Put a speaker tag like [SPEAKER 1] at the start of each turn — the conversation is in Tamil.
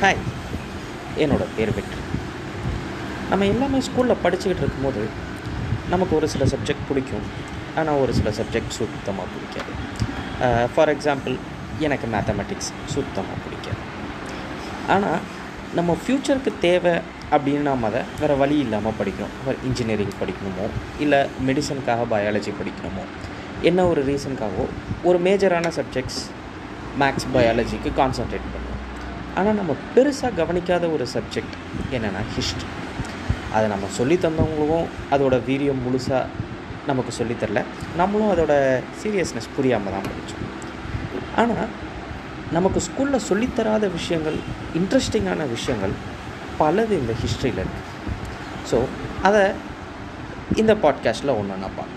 [SPEAKER 1] ஹாய் என்னோடய பேர் வெற்றி. நம்ம எல்லாமே ஸ்கூலில் படிச்சுக்கிட்டு இருக்கும்போது நமக்கு ஒரு சில சப்ஜெக்ட் பிடிக்கும். ஆனால் ஒரு சில சப்ஜெக்ட் சுத்தமாக பிடிக்காது. ஃபார் எக்ஸாம்பிள் எனக்கு மேத்தமெட்டிக்ஸ் சுத்தமாக பிடிக்காது. ஆனால் நம்ம ஃப்யூச்சருக்கு தேவை அப்படின்னு நாம் அதை வேறு வழி இல்லாமல் படிக்கிறோம் ஒரு இன்ஜினியரிங் படிக்கணுமோ இல்லை மெடிசனுக்காக பயாலஜி படிக்கணுமோ என்ன ஒரு ரீசனுக்காகவோ ஒரு மேஜரான சப்ஜெக்ட்ஸ் மேக்ஸ் பயாலஜிக்கு கான்சன்ட்ரேட் பண்ணும் ஆனால் நம்ம பெருசாக கவனிக்காத ஒரு சப்ஜெக்ட் என்னென்னா ஹிஸ்ட்ரி அதை நம்ம சொல்லி தந்தவங்களும் அதோட வீரியம் முழுசாக நமக்கு சொல்லித்தரல நம்மளும் அதோட சீரியஸ்னஸ் புரியாமல் தான் படித்தோம் ஆனால் நமக்கு ஸ்கூலில் சொல்லித்தராத விஷயங்கள் இன்ட்ரெஸ்டிங்கான விஷயங்கள் பலது இந்த ஹிஸ்ட்ரியில் இருக்குது ஸோ அதை இந்த பாட்காஸ்ட்டில் ஒன்று நான் பார்க்கலாம்